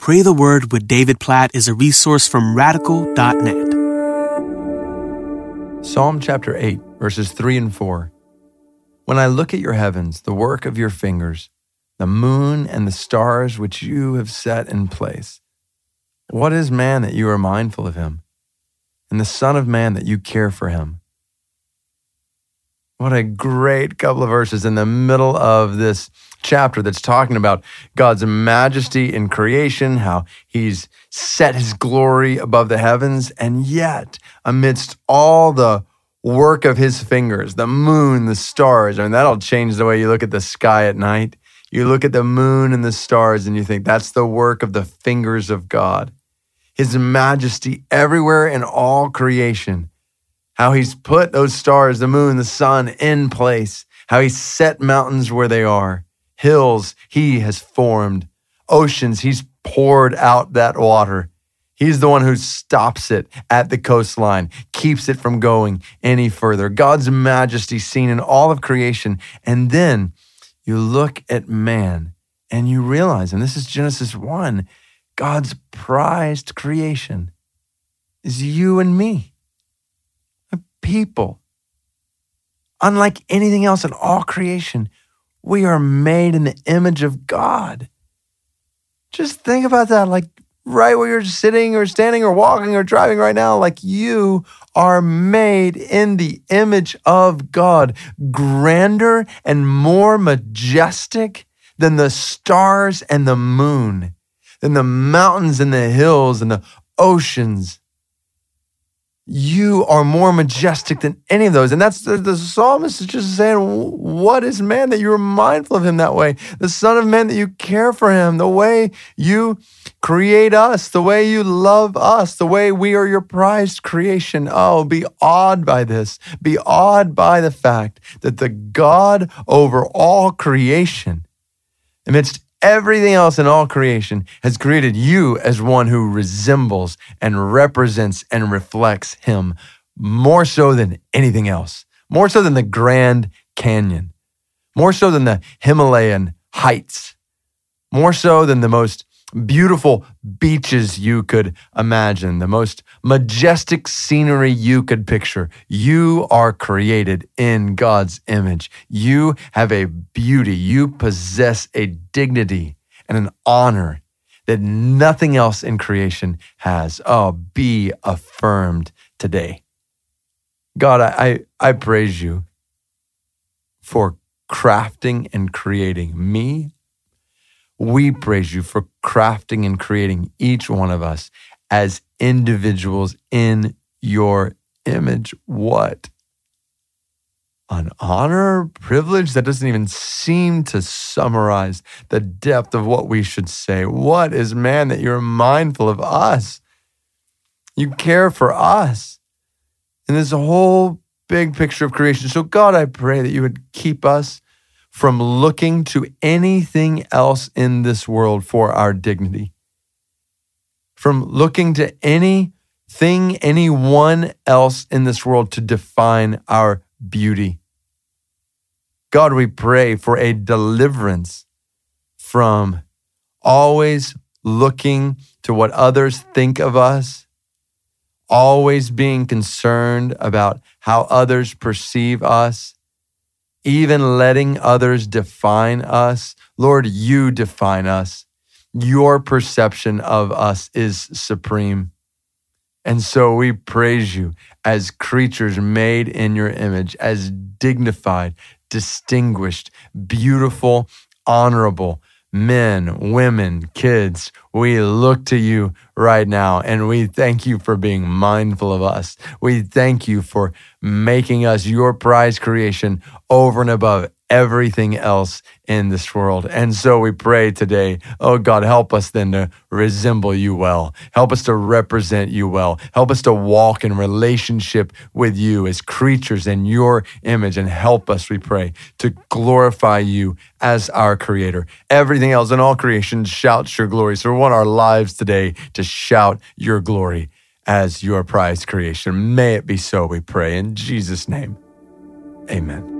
Pray the Word with David Platt is a resource from radical.net. Psalm chapter 8, verses 3 and 4. When I look at your heavens, the work of your fingers, the moon and the stars which you have set in place, what is man that you are mindful of him, and the Son of Man that you care for him? What a great couple of verses in the middle of this chapter that's talking about God's majesty in creation, how he's set his glory above the heavens, and yet amidst all the work of his fingers, the moon, the stars, I mean, that'll change the way you look at the sky at night. You look at the moon and the stars and you think that's the work of the fingers of God. His majesty everywhere in all creation. How he's put those stars, the moon, the sun in place. How he set mountains where they are hills he has formed, oceans he's poured out that water. He's the one who stops it at the coastline, keeps it from going any further. God's majesty seen in all of creation. And then you look at man and you realize, and this is Genesis 1, God's prized creation is you and me, people. Unlike anything else in all creation, we are made in the image of God. Just think about that. Like right where you're sitting or standing or walking or driving right now, like you are made in the image of God, grander and more majestic than the stars and the moon, than the mountains and the hills and the oceans you are more majestic than any of those. And that's the, the psalmist is just saying, What is man that you are mindful of him that way? The Son of Man that you care for him, the way you create us, the way you love us, the way we are your prized creation. Oh, be awed by this. Be awed by the fact that the God over all creation, amidst everything else in all creation has created you as one who resembles and represents and reflects him more so than anything else, more so than the Grand Canyon, more so than the Himalayan heights, more so than the most beautiful beaches you could imagine, the most majestic scenery you could picture. You are created in God's image. You have a beauty. You possess a dignity and an honor that nothing else in creation has. Oh, be affirmed today. God, I, I, I praise you for crafting and creating me we praise you for crafting and creating each one of us as individuals in your image. What an honor, privilege that doesn't even seem to summarize the depth of what we should say. What is man that you're mindful of us? You care for us. There's a whole big picture of creation. So, God, I pray that you would keep us from looking to anything else in this world for our dignity, from looking to anything, anyone else in this world to define our beauty. God, we pray for a deliverance from always looking to what others think of us, always being concerned about how others perceive us even letting others define us. Lord, you define us. Your perception of us is supreme. And so we praise you as creatures made in your image, as dignified, distinguished, beautiful, honorable, men, women, kids, we look to you right now and we thank you for being mindful of us. We thank you for making us your prize creation over and above everything else in this world. And so we pray today, oh God, help us then to resemble you well. Help us to represent you well. Help us to walk in relationship with you as creatures in your image. And help us, we pray, to glorify you as our creator. Everything else in all creation shouts your glory. So we want our lives today to shout your glory as your prized creation. May it be so, we pray. In Jesus' name, amen.